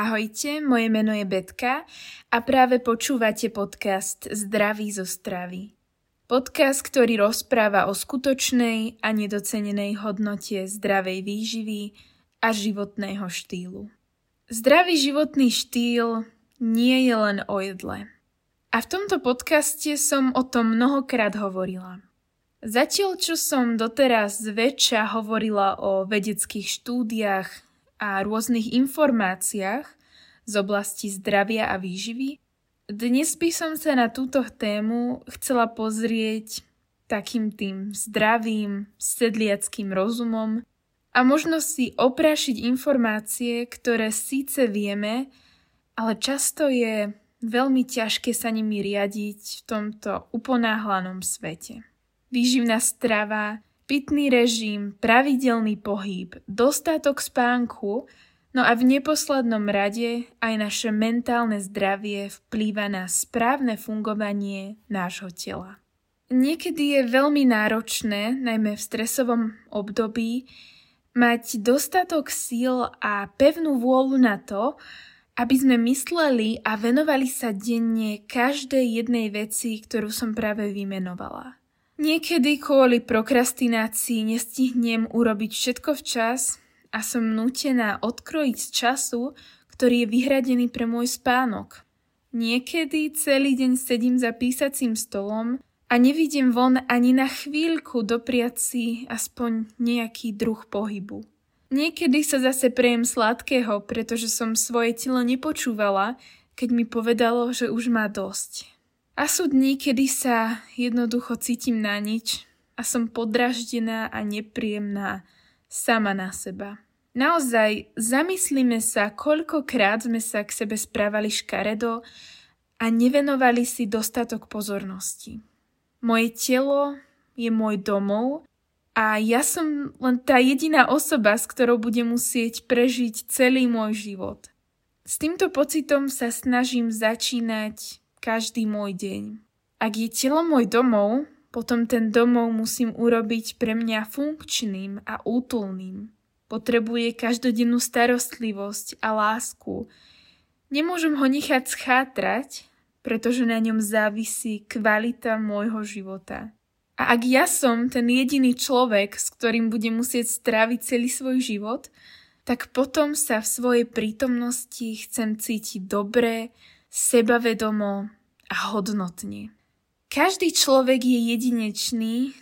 Ahojte, moje meno je Betka a práve počúvate podcast Zdraví zo stravy. Podcast, ktorý rozpráva o skutočnej a nedocenenej hodnote zdravej výživy a životného štýlu. Zdravý životný štýl nie je len o jedle. A v tomto podcaste som o tom mnohokrát hovorila. Zatiaľ, čo som doteraz zväčša hovorila o vedeckých štúdiách, a rôznych informáciách z oblasti zdravia a výživy, dnes by som sa na túto tému chcela pozrieť takým tým zdravým, sedliackým rozumom a možno si oprašiť informácie, ktoré síce vieme, ale často je veľmi ťažké sa nimi riadiť v tomto uponáhlanom svete. Výživná strava, pitný režim, pravidelný pohyb, dostatok spánku, no a v neposlednom rade aj naše mentálne zdravie vplýva na správne fungovanie nášho tela. Niekedy je veľmi náročné, najmä v stresovom období, mať dostatok síl a pevnú vôľu na to, aby sme mysleli a venovali sa denne každej jednej veci, ktorú som práve vymenovala. Niekedy kvôli prokrastinácii nestihnem urobiť všetko včas a som nútená odkrojiť z času, ktorý je vyhradený pre môj spánok. Niekedy celý deň sedím za písacím stolom a nevidím von ani na chvíľku dopriať si aspoň nejaký druh pohybu. Niekedy sa zase prejem sladkého, pretože som svoje telo nepočúvala, keď mi povedalo, že už má dosť. A sú dní, kedy sa jednoducho cítim na nič a som podraždená a nepríjemná sama na seba. Naozaj, zamyslíme sa, koľkokrát sme sa k sebe správali škaredo a nevenovali si dostatok pozornosti. Moje telo je môj domov a ja som len tá jediná osoba, s ktorou budem musieť prežiť celý môj život. S týmto pocitom sa snažím začínať každý môj deň. Ak je telo môj domov, potom ten domov musím urobiť pre mňa funkčným a útulným. Potrebuje každodennú starostlivosť a lásku. Nemôžem ho nechať schátrať, pretože na ňom závisí kvalita môjho života. A ak ja som ten jediný človek, s ktorým budem musieť stráviť celý svoj život, tak potom sa v svojej prítomnosti chcem cítiť dobre, sebavedomo a hodnotne. Každý človek je jedinečný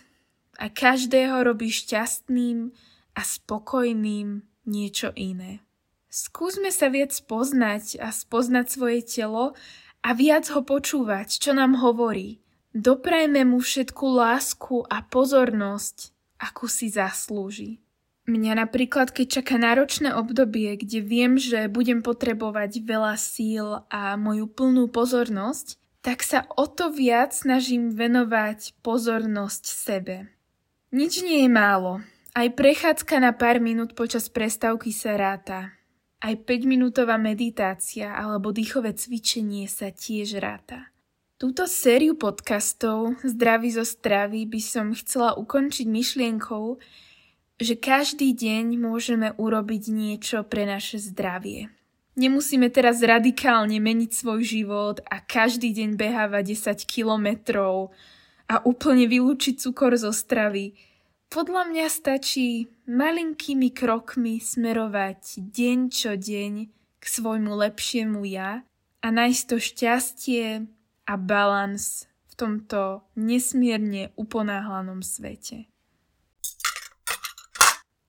a každého robí šťastným a spokojným niečo iné. Skúsme sa viac poznať a spoznať svoje telo a viac ho počúvať, čo nám hovorí. Doprajme mu všetku lásku a pozornosť, akú si zaslúži. Mňa napríklad, keď čaká náročné obdobie, kde viem, že budem potrebovať veľa síl a moju plnú pozornosť, tak sa o to viac snažím venovať pozornosť sebe. Nič nie je málo. Aj prechádzka na pár minút počas prestávky sa ráta. Aj 5-minútová meditácia alebo dýchové cvičenie sa tiež ráta. Túto sériu podcastov Zdraví zo stravy by som chcela ukončiť myšlienkou, že každý deň môžeme urobiť niečo pre naše zdravie. Nemusíme teraz radikálne meniť svoj život a každý deň behávať 10 kilometrov a úplne vylúčiť cukor zo stravy. Podľa mňa stačí malinkými krokmi smerovať deň čo deň k svojmu lepšiemu ja a nájsť to šťastie a balans v tomto nesmierne uponáhlanom svete.